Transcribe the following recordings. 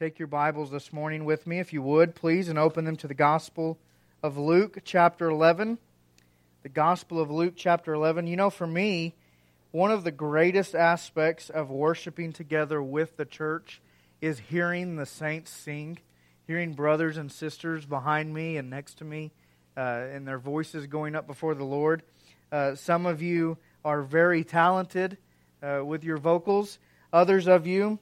Take your Bibles this morning with me, if you would, please, and open them to the Gospel of Luke, chapter 11. The Gospel of Luke, chapter 11. You know, for me, one of the greatest aspects of worshiping together with the church is hearing the saints sing, hearing brothers and sisters behind me and next to me, uh, and their voices going up before the Lord. Uh, some of you are very talented uh, with your vocals, others of you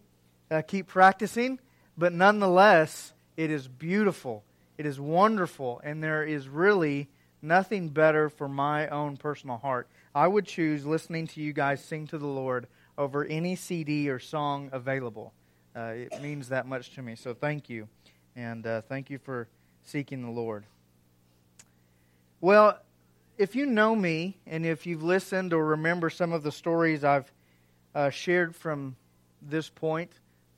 uh, keep practicing. But nonetheless, it is beautiful. It is wonderful. And there is really nothing better for my own personal heart. I would choose listening to you guys sing to the Lord over any CD or song available. Uh, it means that much to me. So thank you. And uh, thank you for seeking the Lord. Well, if you know me and if you've listened or remember some of the stories I've uh, shared from this point,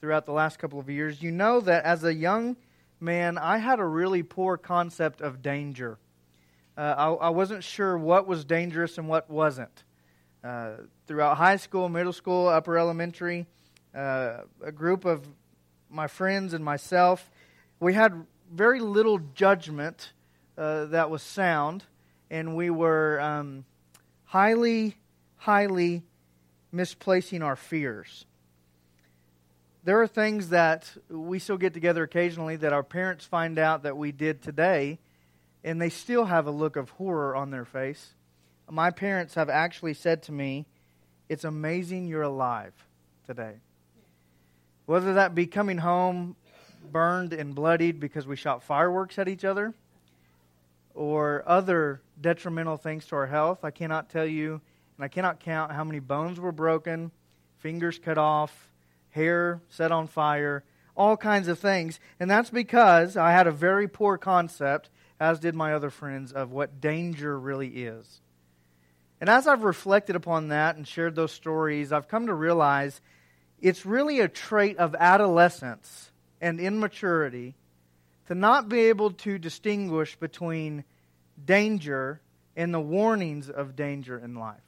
throughout the last couple of years, you know that as a young man, I had a really poor concept of danger. Uh, I, I, wasn't sure what was dangerous and what wasn't. Uh, throughout high school, middle school, upper elementary, uh, a group of my friends and myself, we had very little judgment uh, that was sound, and we were um, highly, highly misplacing our fears there are things that we still get together occasionally that our parents find out that we did today, and they still have a look of horror on their face. My parents have actually said to me, It's amazing you're alive today. Whether that be coming home burned and bloodied because we shot fireworks at each other, or other detrimental things to our health, I cannot tell you, and I cannot count how many bones were broken, fingers cut off hair set on fire, all kinds of things. And that's because I had a very poor concept, as did my other friends, of what danger really is. And as I've reflected upon that and shared those stories, I've come to realize it's really a trait of adolescence and immaturity to not be able to distinguish between danger and the warnings of danger in life.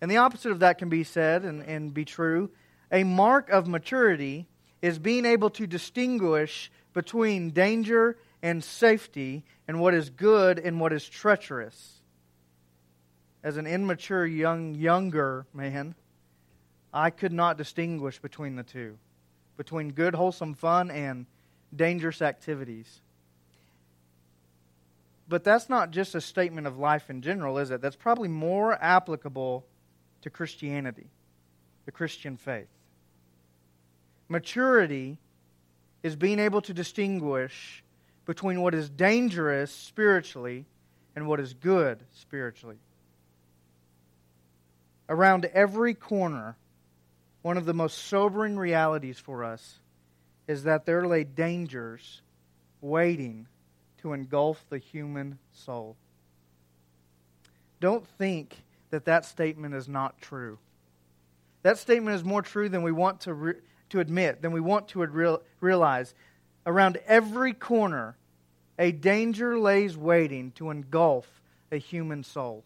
And the opposite of that can be said and, and be true a mark of maturity is being able to distinguish between danger and safety and what is good and what is treacherous. As an immature young younger man, I could not distinguish between the two, between good wholesome fun and dangerous activities. But that's not just a statement of life in general, is it? That's probably more applicable to Christianity, the Christian faith. Maturity is being able to distinguish between what is dangerous spiritually and what is good spiritually. Around every corner, one of the most sobering realities for us is that there lay dangers waiting to engulf the human soul. Don't think that that statement is not true. That statement is more true than we want to re- to admit, than we want to real, realize. Around every corner, a danger lays waiting to engulf a human soul.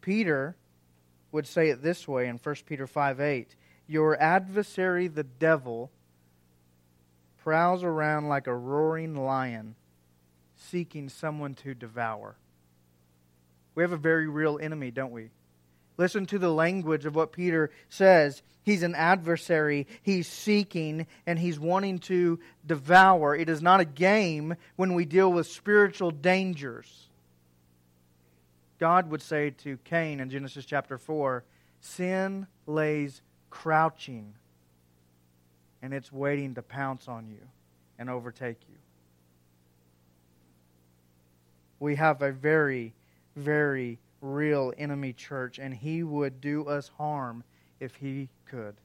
Peter would say it this way in 1 Peter 5 8 Your adversary, the devil, prowls around like a roaring lion, seeking someone to devour. We have a very real enemy, don't we? Listen to the language of what Peter says. He's an adversary. He's seeking and he's wanting to devour. It is not a game when we deal with spiritual dangers. God would say to Cain in Genesis chapter 4 Sin lays crouching and it's waiting to pounce on you and overtake you. We have a very, very real enemy church, and he would do us harm if he could.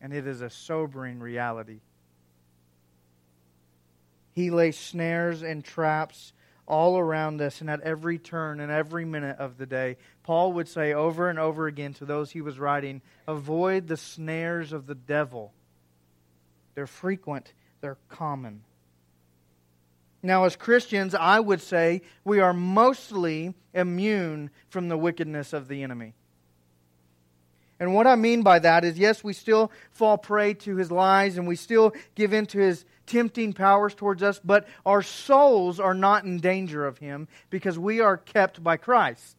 And it is a sobering reality. He lays snares and traps all around us and at every turn and every minute of the day. Paul would say over and over again to those he was writing avoid the snares of the devil. They're frequent, they're common. Now, as Christians, I would say we are mostly immune from the wickedness of the enemy. And what I mean by that is, yes, we still fall prey to his lies and we still give in to his tempting powers towards us, but our souls are not in danger of him because we are kept by Christ.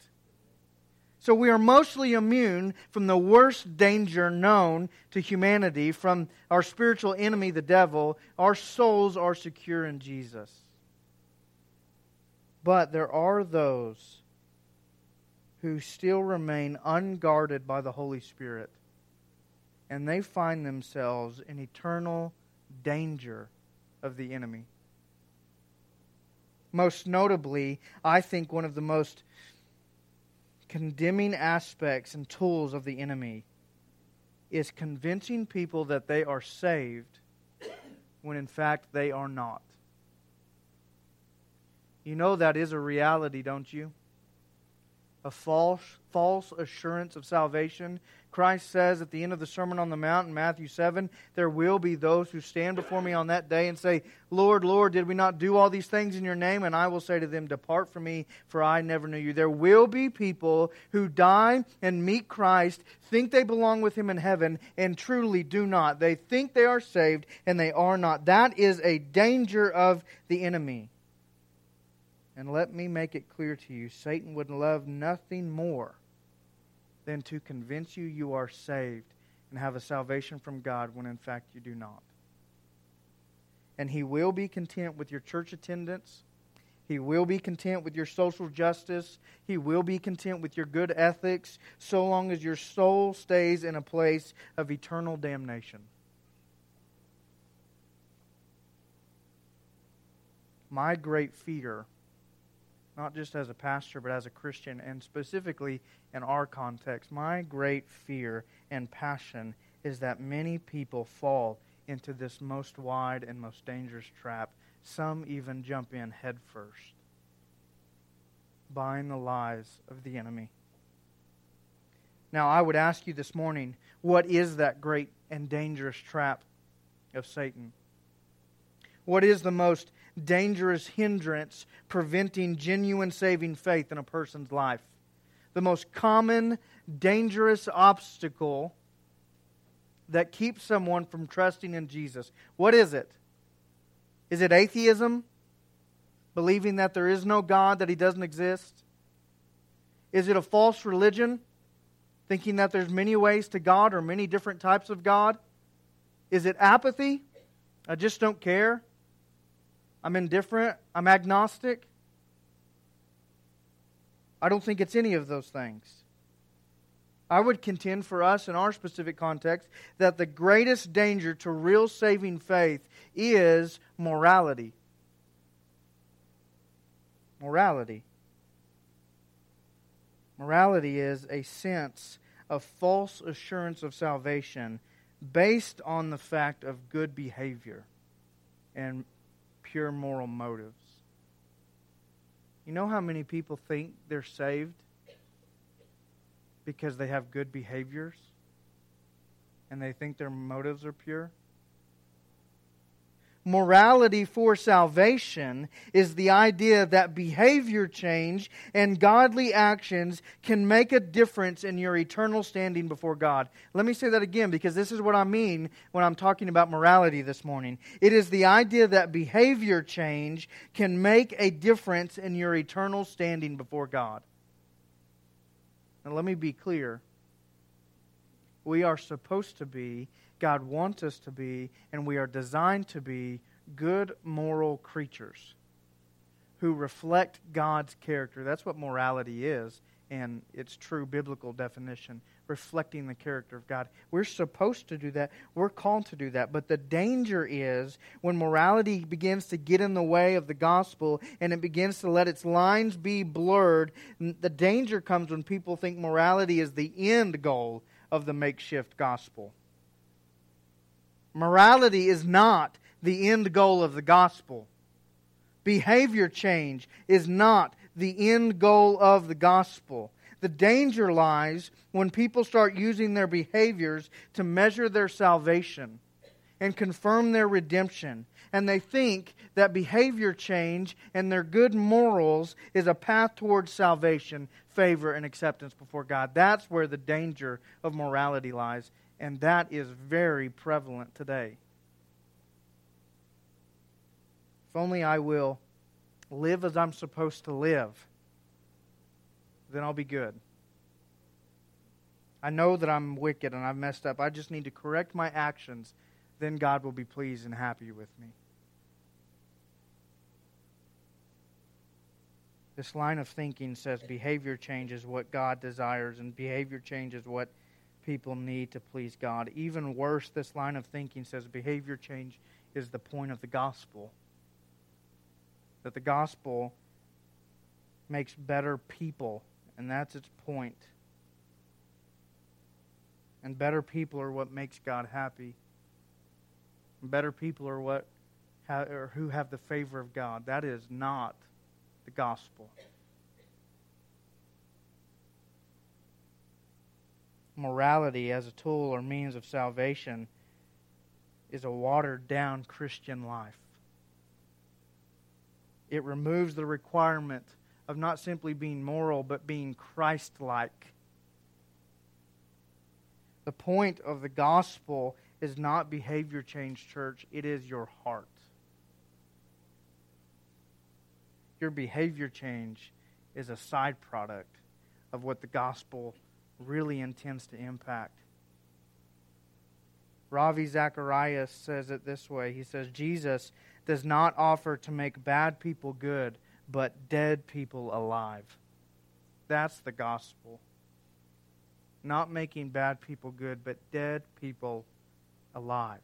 So we are mostly immune from the worst danger known to humanity, from our spiritual enemy, the devil. Our souls are secure in Jesus. But there are those who still remain unguarded by the Holy Spirit, and they find themselves in eternal danger of the enemy. Most notably, I think one of the most condemning aspects and tools of the enemy is convincing people that they are saved when in fact they are not. You know that is a reality, don't you? A false, false assurance of salvation Christ says at the end of the Sermon on the Mount in Matthew 7 there will be those who stand before me on that day and say, Lord, Lord, did we not do all these things in your name? And I will say to them, Depart from me, for I never knew you. There will be people who die and meet Christ, think they belong with him in heaven, and truly do not. They think they are saved, and they are not. That is a danger of the enemy. And let me make it clear to you Satan would love nothing more than to convince you you are saved and have a salvation from God when in fact you do not. And he will be content with your church attendance. He will be content with your social justice. He will be content with your good ethics so long as your soul stays in a place of eternal damnation. My great fear not just as a pastor, but as a Christian, and specifically in our context, my great fear and passion is that many people fall into this most wide and most dangerous trap. Some even jump in headfirst, buying the lies of the enemy. Now, I would ask you this morning what is that great and dangerous trap of Satan? What is the most dangerous hindrance preventing genuine saving faith in a person's life. The most common dangerous obstacle that keeps someone from trusting in Jesus. What is it? Is it atheism? Believing that there is no God, that he doesn't exist? Is it a false religion? Thinking that there's many ways to God or many different types of God? Is it apathy? I just don't care. I'm indifferent. I'm agnostic. I don't think it's any of those things. I would contend for us in our specific context that the greatest danger to real saving faith is morality. Morality. Morality is a sense of false assurance of salvation based on the fact of good behavior and pure moral motives. You know how many people think they're saved because they have good behaviors and they think their motives are pure? Morality for salvation is the idea that behavior change and godly actions can make a difference in your eternal standing before God. Let me say that again because this is what I mean when I'm talking about morality this morning. It is the idea that behavior change can make a difference in your eternal standing before God. Now, let me be clear. We are supposed to be God wants us to be, and we are designed to be good moral creatures who reflect God's character. That's what morality is, and its true biblical definition reflecting the character of God. We're supposed to do that. We're called to do that. But the danger is when morality begins to get in the way of the gospel and it begins to let its lines be blurred. The danger comes when people think morality is the end goal of the makeshift gospel. Morality is not the end goal of the gospel. Behavior change is not the end goal of the gospel. The danger lies when people start using their behaviors to measure their salvation and confirm their redemption. And they think that behavior change and their good morals is a path towards salvation, favor, and acceptance before God. That's where the danger of morality lies, and that is very prevalent today. If only I will live as I'm supposed to live, then I'll be good. I know that I'm wicked and I've messed up. I just need to correct my actions. Then God will be pleased and happy with me. This line of thinking says behavior change is what God desires, and behavior change is what people need to please God. Even worse, this line of thinking says behavior change is the point of the gospel. That the gospel makes better people, and that's its point. And better people are what makes God happy. And better people are what or who have the favor of God. That is not the gospel. Morality as a tool or means of salvation is a watered down Christian life. It removes the requirement of not simply being moral, but being Christ like. The point of the gospel is not behavior change, church, it is your heart. Your behavior change is a side product of what the gospel really intends to impact. Ravi Zacharias says it this way He says, Jesus does not offer to make bad people good, but dead people alive. That's the gospel not making bad people good, but dead people alive.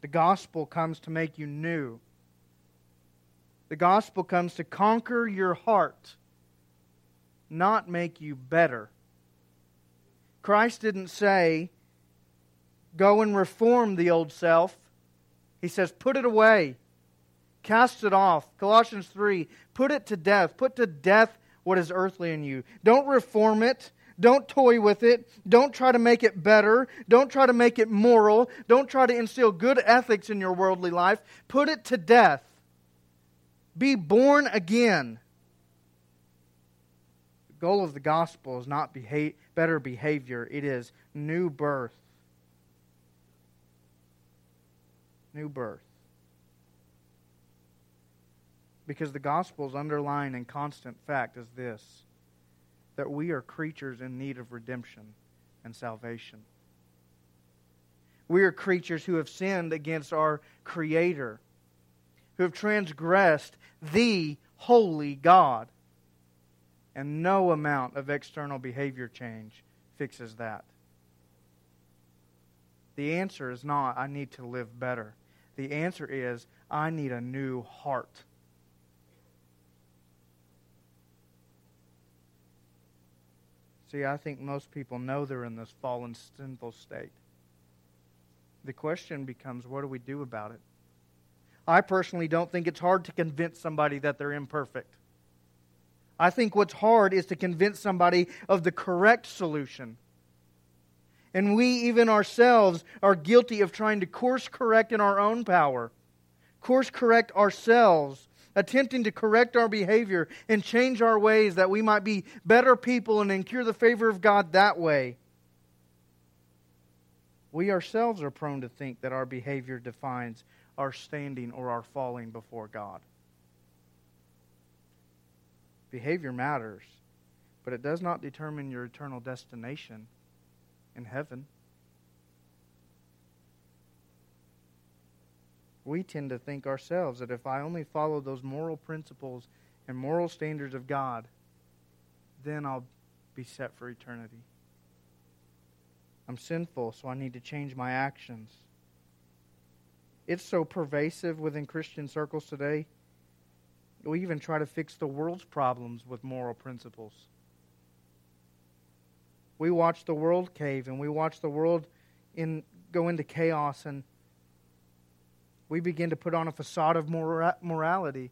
The gospel comes to make you new. The gospel comes to conquer your heart, not make you better. Christ didn't say, go and reform the old self. He says, put it away, cast it off. Colossians 3, put it to death. Put to death what is earthly in you. Don't reform it. Don't toy with it. Don't try to make it better. Don't try to make it moral. Don't try to instill good ethics in your worldly life. Put it to death. Be born again. Goal of the gospel is not better behavior, it is new birth. New birth. Because the gospel's underlying and constant fact is this that we are creatures in need of redemption and salvation. We are creatures who have sinned against our Creator, who have transgressed the holy God. And no amount of external behavior change fixes that. The answer is not, I need to live better. The answer is, I need a new heart. See, I think most people know they're in this fallen, sinful state. The question becomes what do we do about it? I personally don't think it's hard to convince somebody that they're imperfect. I think what's hard is to convince somebody of the correct solution. And we, even ourselves, are guilty of trying to course correct in our own power, course correct ourselves attempting to correct our behavior and change our ways that we might be better people and incur the favor of God that way. We ourselves are prone to think that our behavior defines our standing or our falling before God. Behavior matters, but it does not determine your eternal destination in heaven. we tend to think ourselves that if I only follow those moral principles and moral standards of God, then I'll be set for eternity. I'm sinful, so I need to change my actions. It's so pervasive within Christian circles today. We even try to fix the world's problems with moral principles. We watch the world cave and we watch the world in, go into chaos and we begin to put on a facade of mora- morality.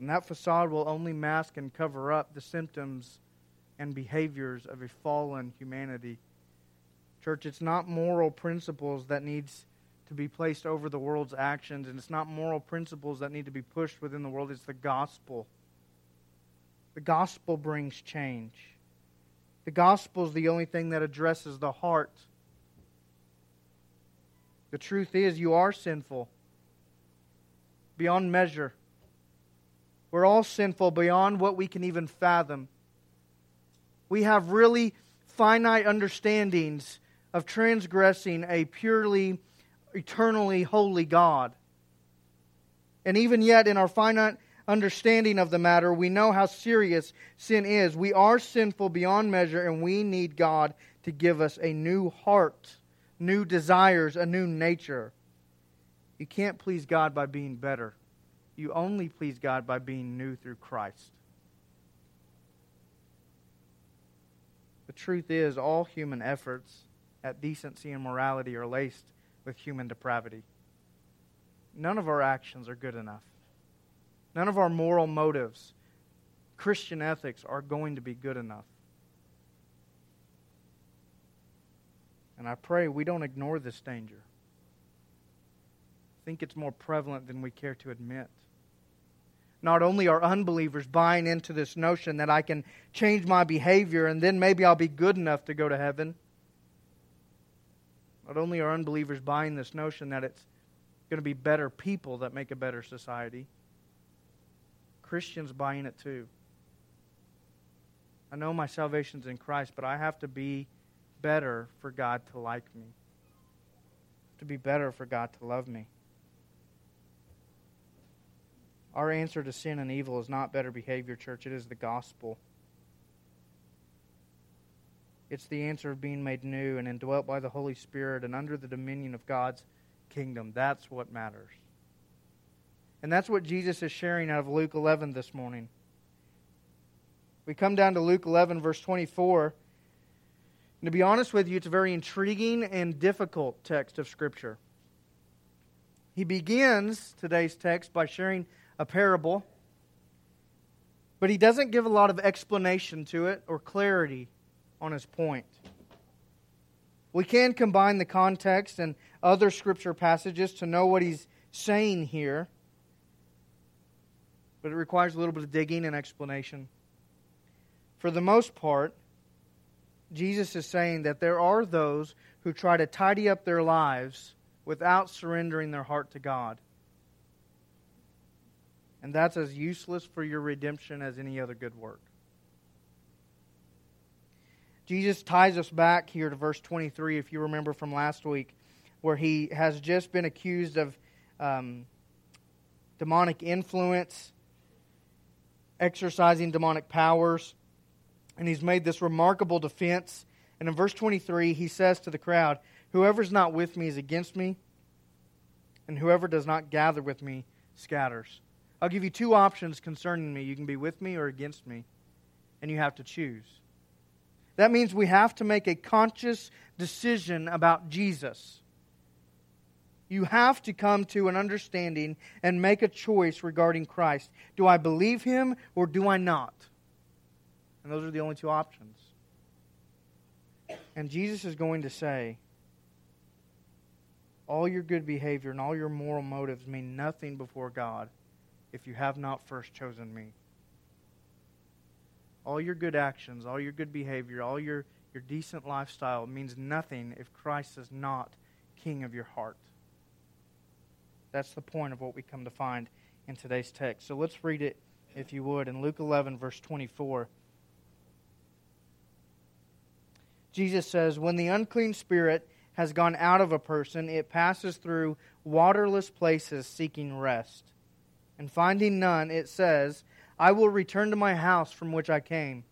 And that facade will only mask and cover up the symptoms and behaviors of a fallen humanity. Church, it's not moral principles that needs to be placed over the world's actions, and it's not moral principles that need to be pushed within the world. It's the gospel. The gospel brings change. The gospel is the only thing that addresses the heart. The truth is, you are sinful beyond measure. We're all sinful beyond what we can even fathom. We have really finite understandings of transgressing a purely, eternally holy God. And even yet, in our finite understanding of the matter, we know how serious sin is. We are sinful beyond measure, and we need God to give us a new heart, new desires, a new nature. You can't please God by being better. You only please God by being new through Christ. The truth is, all human efforts at decency and morality are laced with human depravity. None of our actions are good enough. None of our moral motives, Christian ethics, are going to be good enough. And I pray we don't ignore this danger. I think it's more prevalent than we care to admit. Not only are unbelievers buying into this notion that I can change my behavior and then maybe I'll be good enough to go to heaven. Not only are unbelievers buying this notion that it's going to be better people that make a better society, Christians buying it too. I know my salvation's in Christ, but I have to be better for God to like me, to be better for God to love me. Our answer to sin and evil is not better behavior, church. It is the gospel. It's the answer of being made new and indwelt by the Holy Spirit and under the dominion of God's kingdom. That's what matters. And that's what Jesus is sharing out of Luke 11 this morning. We come down to Luke 11, verse 24. And to be honest with you, it's a very intriguing and difficult text of Scripture. He begins today's text by sharing a parable, but he doesn't give a lot of explanation to it or clarity on his point. We can combine the context and other scripture passages to know what he's saying here, but it requires a little bit of digging and explanation. For the most part, Jesus is saying that there are those who try to tidy up their lives without surrendering their heart to God. And that's as useless for your redemption as any other good work. Jesus ties us back here to verse 23, if you remember from last week, where he has just been accused of um, demonic influence, exercising demonic powers, and he's made this remarkable defense. And in verse 23, he says to the crowd, Whoever's not with me is against me, and whoever does not gather with me scatters. I'll give you two options concerning me. You can be with me or against me, and you have to choose. That means we have to make a conscious decision about Jesus. You have to come to an understanding and make a choice regarding Christ. Do I believe him or do I not? And those are the only two options. And Jesus is going to say, all your good behavior and all your moral motives mean nothing before God if you have not first chosen me. All your good actions, all your good behavior, all your, your decent lifestyle means nothing if Christ is not king of your heart. That's the point of what we come to find in today's text. So let's read it, if you would, in Luke 11, verse 24. Jesus says, When the unclean spirit has gone out of a person, it passes through waterless places seeking rest and finding none, it says, I will return to my house from which I came.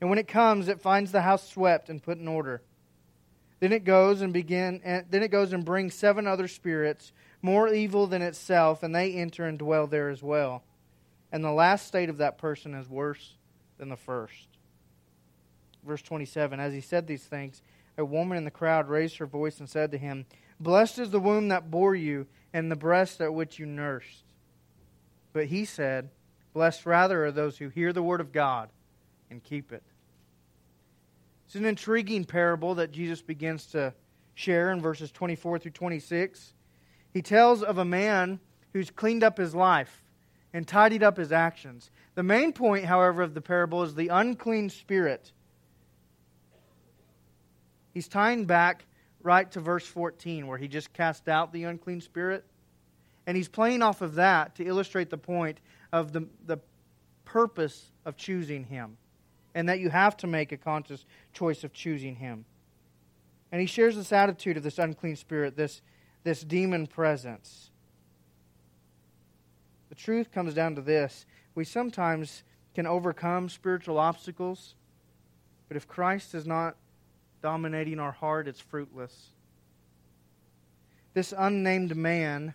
And when it comes, it finds the house swept and put in order. Then it goes and begin and then it goes and brings seven other spirits more evil than itself, and they enter and dwell there as well. And the last state of that person is worse than the first. Verse 27 As he said these things, a woman in the crowd raised her voice and said to him, Blessed is the womb that bore you, and the breast at which you nursed. But he said, Blessed rather are those who hear the word of God and keep it. It's an intriguing parable that Jesus begins to share in verses 24 through 26. He tells of a man who's cleaned up his life and tidied up his actions. The main point, however, of the parable is the unclean spirit. He's tying back right to verse 14, where he just cast out the unclean spirit. And he's playing off of that to illustrate the point of the, the purpose of choosing him and that you have to make a conscious choice of choosing him. And he shares this attitude of this unclean spirit, this, this demon presence. The truth comes down to this we sometimes can overcome spiritual obstacles, but if Christ is not dominating our heart, it's fruitless. This unnamed man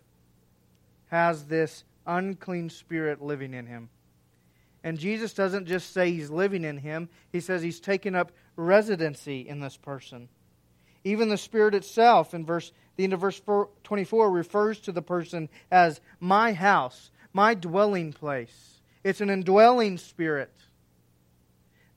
has this unclean spirit living in him. And Jesus doesn't just say he's living in him, he says he's taken up residency in this person. Even the Spirit itself, in verse, the end of verse 24, refers to the person as my house, my dwelling place. It's an indwelling spirit.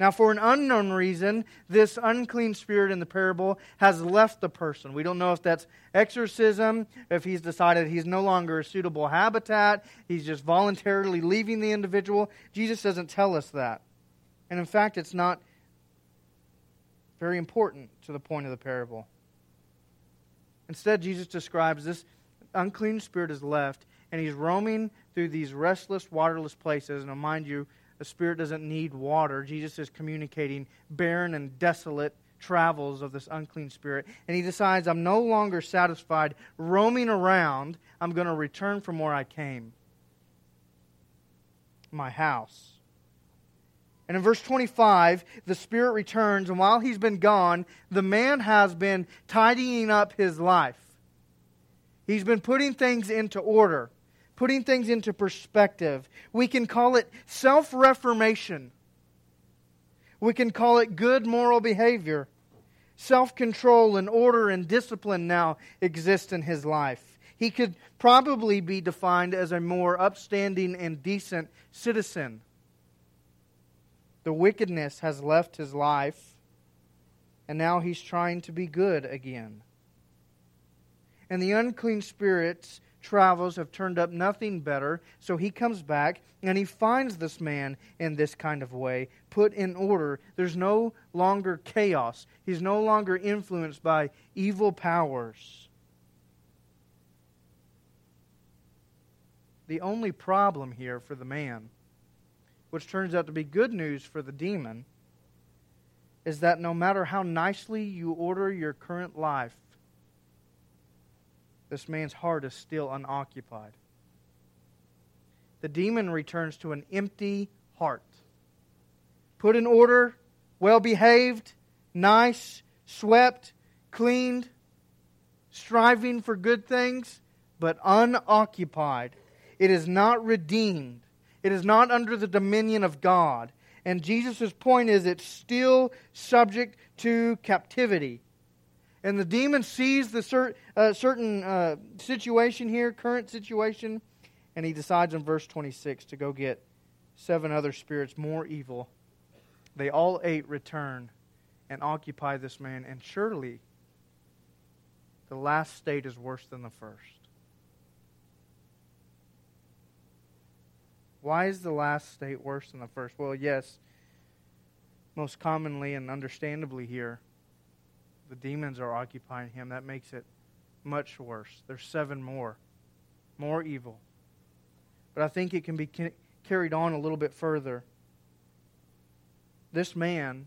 Now, for an unknown reason, this unclean spirit in the parable has left the person. We don't know if that's exorcism, if he's decided he's no longer a suitable habitat, he's just voluntarily leaving the individual. Jesus doesn't tell us that. And in fact, it's not very important to the point of the parable. Instead, Jesus describes this unclean spirit is left, and he's roaming through these restless, waterless places. And mind you, the Spirit doesn't need water. Jesus is communicating barren and desolate travels of this unclean spirit. And he decides, I'm no longer satisfied roaming around. I'm going to return from where I came my house. And in verse 25, the Spirit returns, and while he's been gone, the man has been tidying up his life. He's been putting things into order putting things into perspective. We can call it self reformation. We can call it good moral behavior. Self control and order and discipline now exist in his life. He could probably be defined as a more upstanding and decent citizen. The wickedness has left his life, and now he's trying to be good again. And the unclean spirits travels have turned up nothing better. So he comes back and he finds this man in this kind of way, put in order. There's no longer chaos, he's no longer influenced by evil powers. The only problem here for the man, which turns out to be good news for the demon, is that no matter how nicely you order your current life, this man's heart is still unoccupied. The demon returns to an empty heart. Put in order, well behaved, nice, swept, cleaned, striving for good things, but unoccupied. It is not redeemed. It is not under the dominion of God. And Jesus' point is it's still subject to captivity. And the demon sees the cert, uh, certain uh, situation here, current situation, and he decides in verse 26 to go get seven other spirits more evil. They all eight return and occupy this man, and surely the last state is worse than the first. Why is the last state worse than the first? Well, yes, most commonly and understandably here the demons are occupying him, that makes it much worse. There's seven more, more evil. But I think it can be carried on a little bit further. This man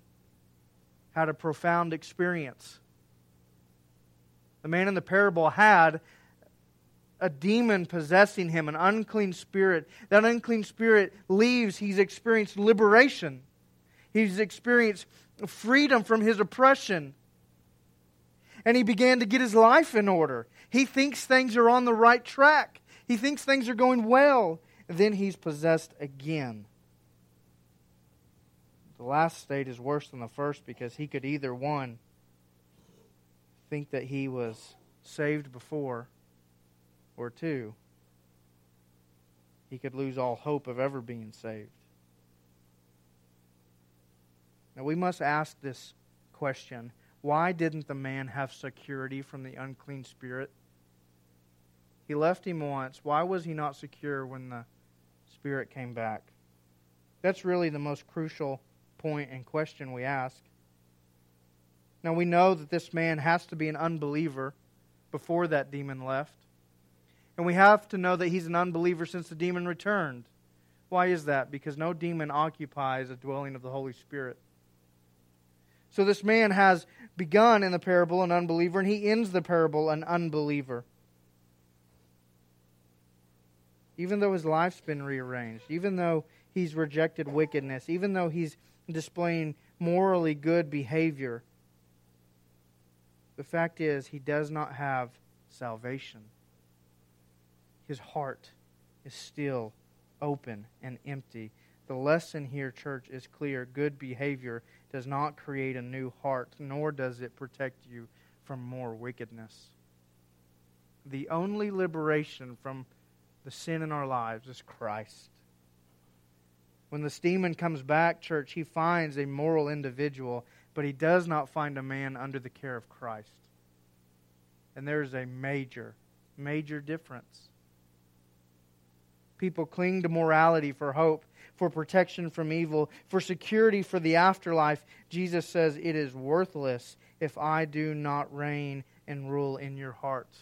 had a profound experience. The man in the parable had a demon possessing him, an unclean spirit. That unclean spirit leaves, he's experienced liberation. He's experienced freedom from his oppression and he began to get his life in order. He thinks things are on the right track, he thinks things are going well. Then he's possessed again. The last state is worse than the first because he could either, one, think that he was saved before, or two, he could lose all hope of ever being saved. Now we must ask this question why didn't the man have security from the unclean spirit? He left him once. Why was he not secure when the spirit came back? That's really the most crucial point and question we ask. Now, we know that this man has to be an unbeliever before that demon left. And we have to know that he's an unbeliever since the demon returned. Why is that? Because no demon occupies a dwelling of the Holy Spirit. So this man has begun in the parable an unbeliever, and he ends the parable an unbeliever. Even though his life's been rearranged, even though he's rejected wickedness, even though he's displaying morally good behavior, the fact is he does not have salvation. His heart is still open and empty. The lesson here, church, is clear. Good behavior does not create a new heart, nor does it protect you from more wickedness. The only liberation from the sin in our lives is Christ. When the demon comes back, church, he finds a moral individual, but he does not find a man under the care of Christ. And there is a major, major difference. People cling to morality for hope, for protection from evil, for security for the afterlife. Jesus says, It is worthless if I do not reign and rule in your hearts.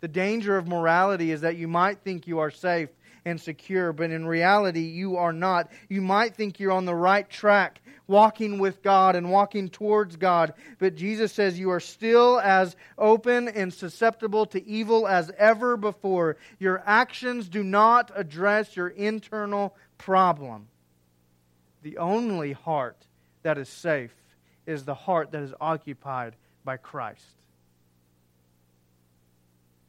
The danger of morality is that you might think you are safe and secure, but in reality, you are not. You might think you're on the right track, walking with God and walking towards God, but Jesus says you are still as open and susceptible to evil as ever before. Your actions do not address your internal problem. The only heart that is safe is the heart that is occupied by Christ.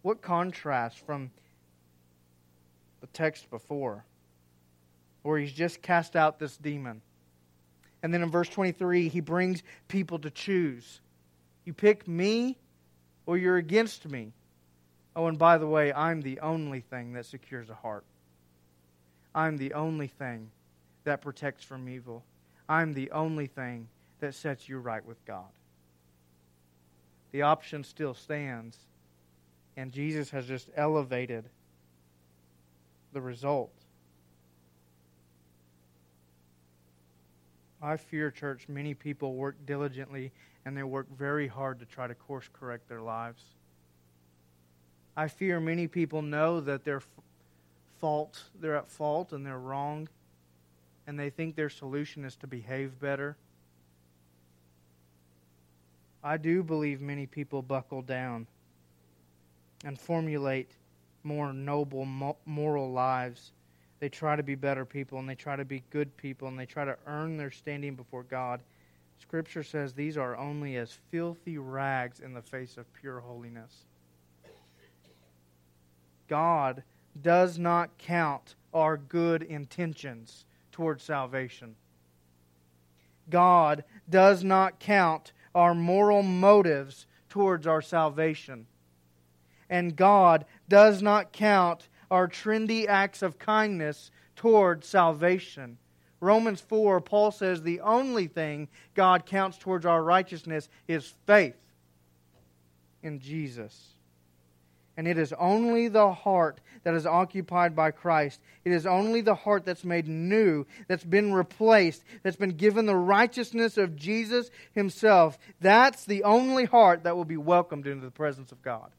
What contrast from the text before, where he's just cast out this demon. And then in verse 23, he brings people to choose. You pick me or you're against me. Oh, and by the way, I'm the only thing that secures a heart. I'm the only thing that protects from evil. I'm the only thing that sets you right with God. The option still stands, and Jesus has just elevated the result. I fear, church, many people work diligently and they work very hard to try to course correct their lives. I fear many people know that they're fault, they're at fault and they're wrong, and they think their solution is to behave better. I do believe many people buckle down and formulate more noble, moral lives. They try to be better people and they try to be good people and they try to earn their standing before God. Scripture says these are only as filthy rags in the face of pure holiness. God does not count our good intentions towards salvation. God does not count our moral motives towards our salvation and God does not count our trendy acts of kindness toward salvation. Romans 4, Paul says the only thing God counts towards our righteousness is faith in Jesus. And it is only the heart that is occupied by Christ. It is only the heart that's made new, that's been replaced, that's been given the righteousness of Jesus Himself. That's the only heart that will be welcomed into the presence of God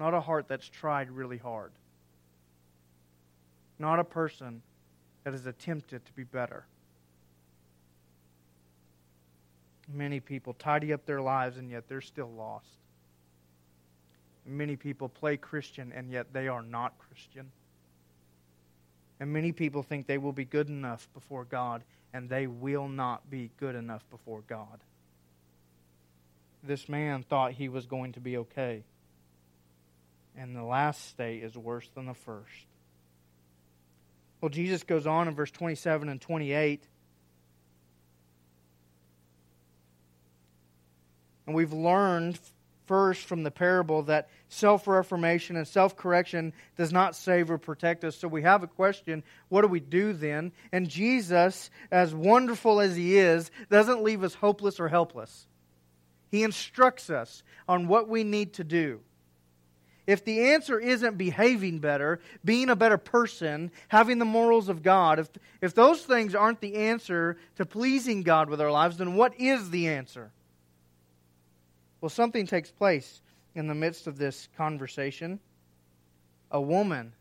not a heart that's tried really hard, not a person that has attempted to be better. Many people tidy up their lives and yet they're still lost. Many people play Christian and yet they are not Christian. And many people think they will be good enough before God and they will not be good enough before God. This man thought he was going to be okay and the last state is worse than the first. Well, Jesus goes on in verse 27 and 28. And we've learned first from the parable that self reformation and self correction does not save or protect us. So we have a question what do we do then? And Jesus, as wonderful as he is, doesn't leave us hopeless or helpless. He instructs us on what we need to do. If the answer isn't behaving better, being a better person, having the morals of God, if, if those things aren't the answer to pleasing God with our lives, then what is the answer? Well, something takes place in the midst of this conversation. A woman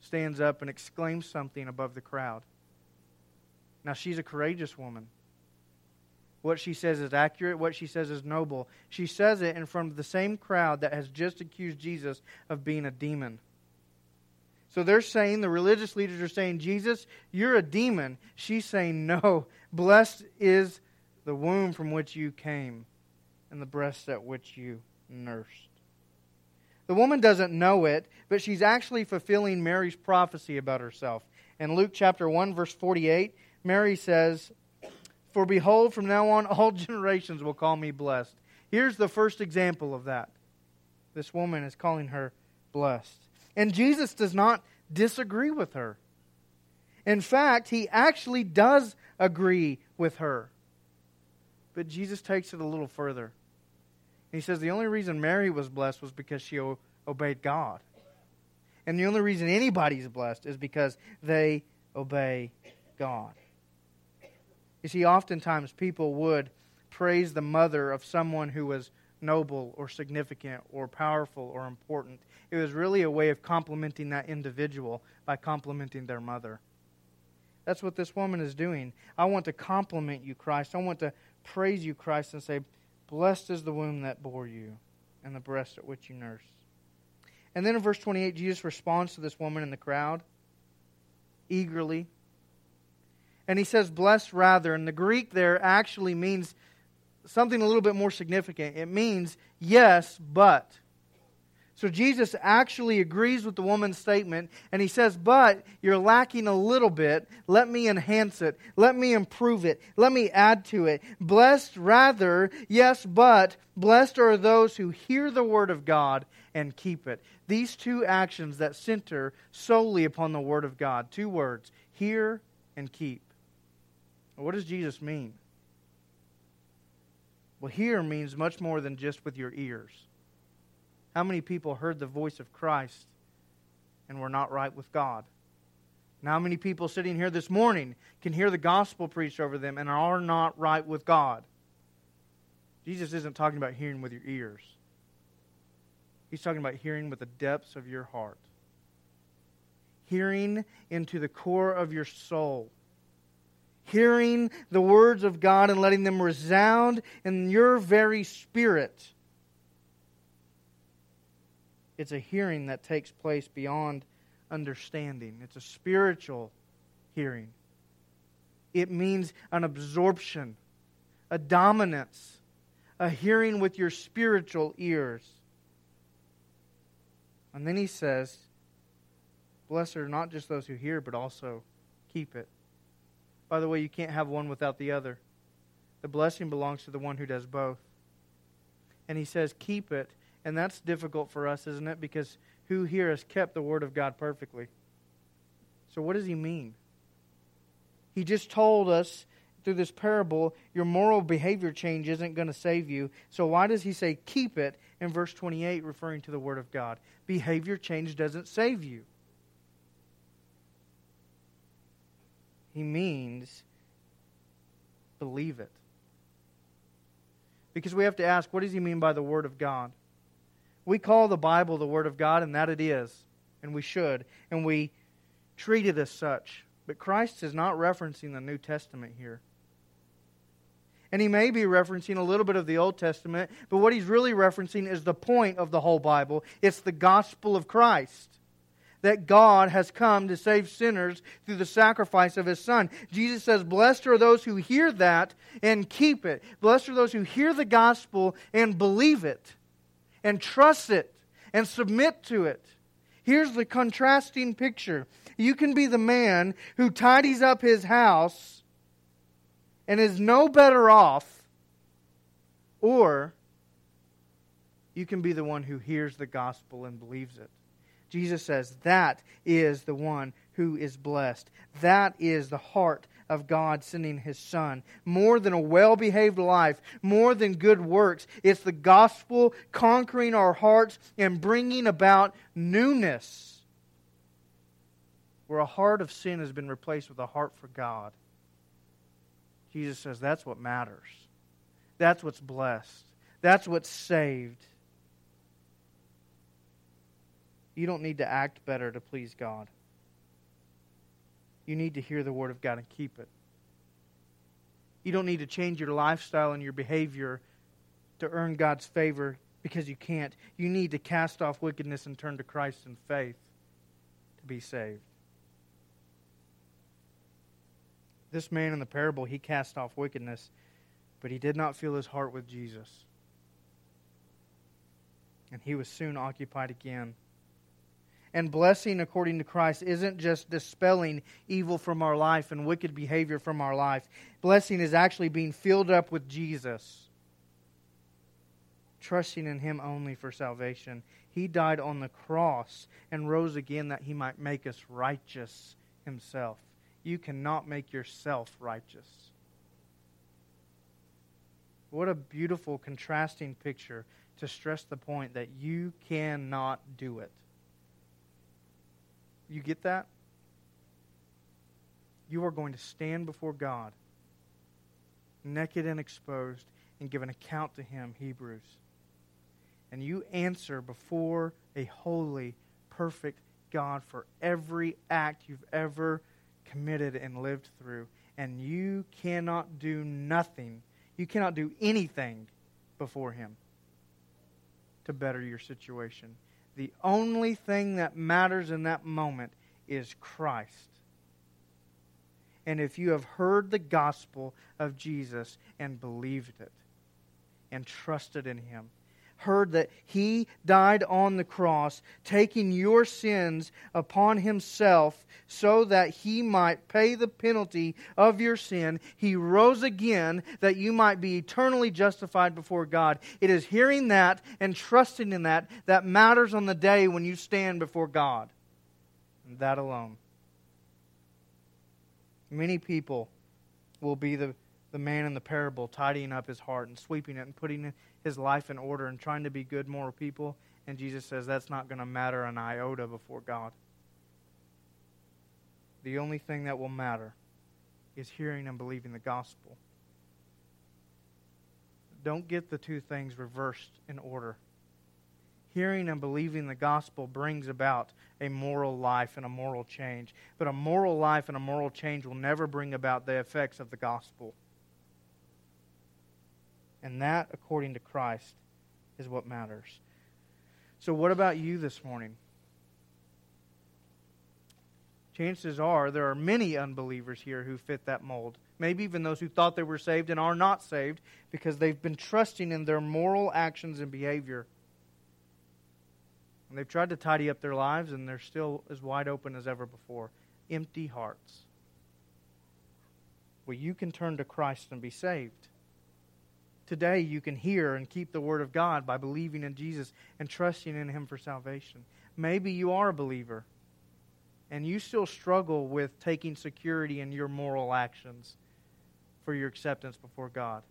stands up and exclaims something above the crowd. Now, she's a courageous woman. What she says is accurate. What she says is noble. She says it in front of the same crowd that has just accused Jesus of being a demon. So they're saying, the religious leaders are saying, Jesus, you're a demon. She's saying, no. Blessed is the womb from which you came and the breasts at which you nursed. The woman doesn't know it, but she's actually fulfilling Mary's prophecy about herself. In Luke chapter 1, verse 48, Mary says, For behold, from now on all generations will call me blessed. Here's the first example of that. This woman is calling her blessed. And Jesus does not disagree with her. In fact, he actually does agree with her. But Jesus takes it a little further. He says the only reason Mary was blessed was because she o- obeyed God. And the only reason anybody's blessed is because they obey God. You see, oftentimes people would praise the mother of someone who was noble or significant or powerful or important. It was really a way of complimenting that individual by complimenting their mother. That's what this woman is doing. I want to compliment you, Christ. I want to praise you, Christ, and say, Blessed is the womb that bore you, and the breast at which you nursed. And then in verse 28, Jesus responds to this woman in the crowd eagerly. And he says, blessed rather. And the Greek there actually means something a little bit more significant. It means yes, but. So Jesus actually agrees with the woman's statement, and he says, But you're lacking a little bit. Let me enhance it. Let me improve it. Let me add to it. Blessed rather, yes, but blessed are those who hear the word of God and keep it. These two actions that center solely upon the word of God. Two words hear and keep. What does Jesus mean? Well, hear means much more than just with your ears. How many people heard the voice of Christ and were not right with God? And how many people sitting here this morning can hear the gospel preached over them and are not right with God? Jesus isn't talking about hearing with your ears. He's talking about hearing with the depths of your heart. Hearing into the core of your soul. Hearing the words of God and letting them resound in your very spirit it's a hearing that takes place beyond understanding. It's a spiritual hearing. It means an absorption, a dominance, a hearing with your spiritual ears. And then he says, Blessed are not just those who hear, but also keep it. By the way, you can't have one without the other. The blessing belongs to the one who does both. And he says, Keep it and that's difficult for us, isn't it? Because who here has kept the Word of God perfectly? So, what does he mean? He just told us through this parable your moral behavior change isn't going to save you. So, why does he say keep it in verse 28, referring to the Word of God? Behavior change doesn't save you. He means believe it. Because we have to ask, what does he mean by the Word of God? We call the Bible the Word of God, and that it is, and we should, and we treat it as such. But Christ is not referencing the New Testament here. And he may be referencing a little bit of the Old Testament, but what he's really referencing is the point of the whole Bible. It's the gospel of Christ. That God has come to save sinners through the sacrifice of his Son. Jesus says, Blessed are those who hear that and keep it. Blessed are those who hear the gospel and believe it and trust it and submit to it. Here's the contrasting picture. You can be the man who tidies up his house and is no better off, or You can be the one who hears the gospel and believes it. Jesus says that is the one who is blessed. That is the heart of God sending his son. More than a well behaved life, more than good works, it's the gospel conquering our hearts and bringing about newness. Where a heart of sin has been replaced with a heart for God. Jesus says that's what matters. That's what's blessed. That's what's saved. You don't need to act better to please God. You need to hear the Word of God and keep it. You don't need to change your lifestyle and your behavior to earn God's favor because you can't. You need to cast off wickedness and turn to Christ in faith to be saved. This man in the parable, he cast off wickedness, but he did not fill his heart with Jesus. And he was soon occupied again and blessing according to Christ isn't just dispelling evil from our life and wicked behavior from our life. Blessing is actually being filled up with Jesus, trusting in Him only for salvation. He died on the cross and rose again that He might make us righteous Himself. You cannot make yourself righteous. What a beautiful contrasting picture to stress the point that you cannot do it. You get that? You are going to stand before God, naked and exposed, and give an account to Him, Hebrews. And you answer before a holy, perfect God for every act you've ever committed and lived through. And you cannot do nothing, you cannot do anything before Him to better your situation the only thing that matters in that moment is Christ. And if you have heard the gospel of Jesus and believed it and trusted in Him, heard that he died on the cross, taking your sins upon himself so that he might pay the penalty of your sin. He rose again that you might be eternally justified before God. It is hearing that and trusting in that that matters on the day when you stand before God. And that alone. Many people will be the, the man in the parable tidying up his heart and sweeping it and putting it his life in order and trying to be good moral people. And Jesus says that's not going to matter an iota before God. The only thing that will matter is hearing and believing the gospel. Don't get the two things reversed in order. Hearing and believing the gospel brings about a moral life and a moral change. But a moral life and a moral change will never bring about the effects of the gospel. And that, according to Christ, is what matters. So, what about you this morning? Chances are there are many unbelievers here who fit that mold. Maybe even those who thought they were saved and are not saved because they've been trusting in their moral actions and behavior. And they've tried to tidy up their lives and they're still as wide open as ever before. Empty hearts. Well, you can turn to Christ and be saved. Today, you can hear and keep the Word of God by believing in Jesus and trusting in Him for salvation. Maybe you are a believer and you still struggle with taking security in your moral actions for your acceptance before God.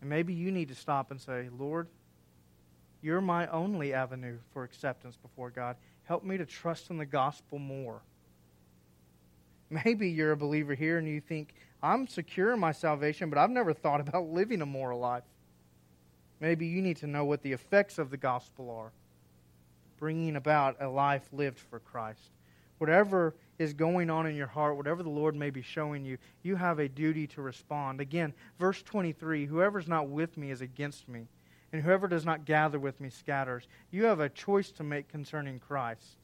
And maybe you need to stop and say, Lord, you're my only avenue for acceptance before God. Help me to trust in the gospel more. Maybe you're a believer here and you think, I'm secure in my salvation, but I've never thought about living a moral life. Maybe you need to know what the effects of the gospel are, bringing about a life lived for Christ. Whatever is going on in your heart, whatever the Lord may be showing you, you have a duty to respond. Again, verse 23 Whoever's not with me is against me, and whoever does not gather with me scatters. You have a choice to make concerning Christ,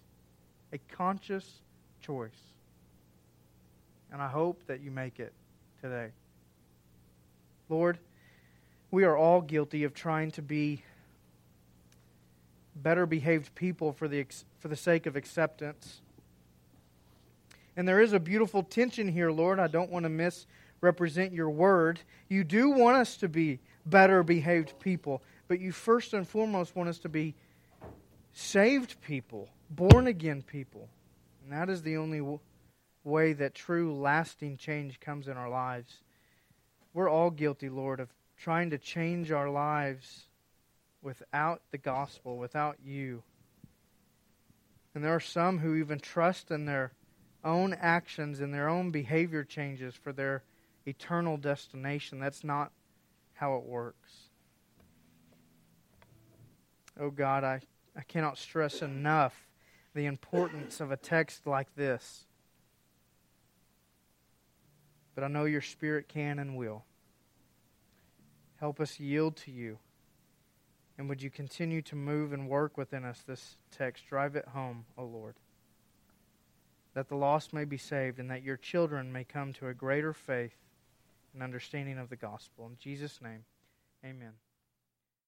a conscious choice. And I hope that you make it today. Lord, we are all guilty of trying to be better behaved people for the, for the sake of acceptance. And there is a beautiful tension here, Lord. I don't want to misrepresent your word. You do want us to be better behaved people, but you first and foremost want us to be saved people, born again people. And that is the only way that true, lasting change comes in our lives. We're all guilty, Lord, of trying to change our lives without the gospel, without you. And there are some who even trust in their own actions and their own behavior changes for their eternal destination. That's not how it works. Oh God, I, I cannot stress enough the importance of a text like this. But I know your Spirit can and will. Help us yield to you. And would you continue to move and work within us this text? Drive it home, O Lord. That the lost may be saved and that your children may come to a greater faith and understanding of the gospel. In Jesus' name, amen.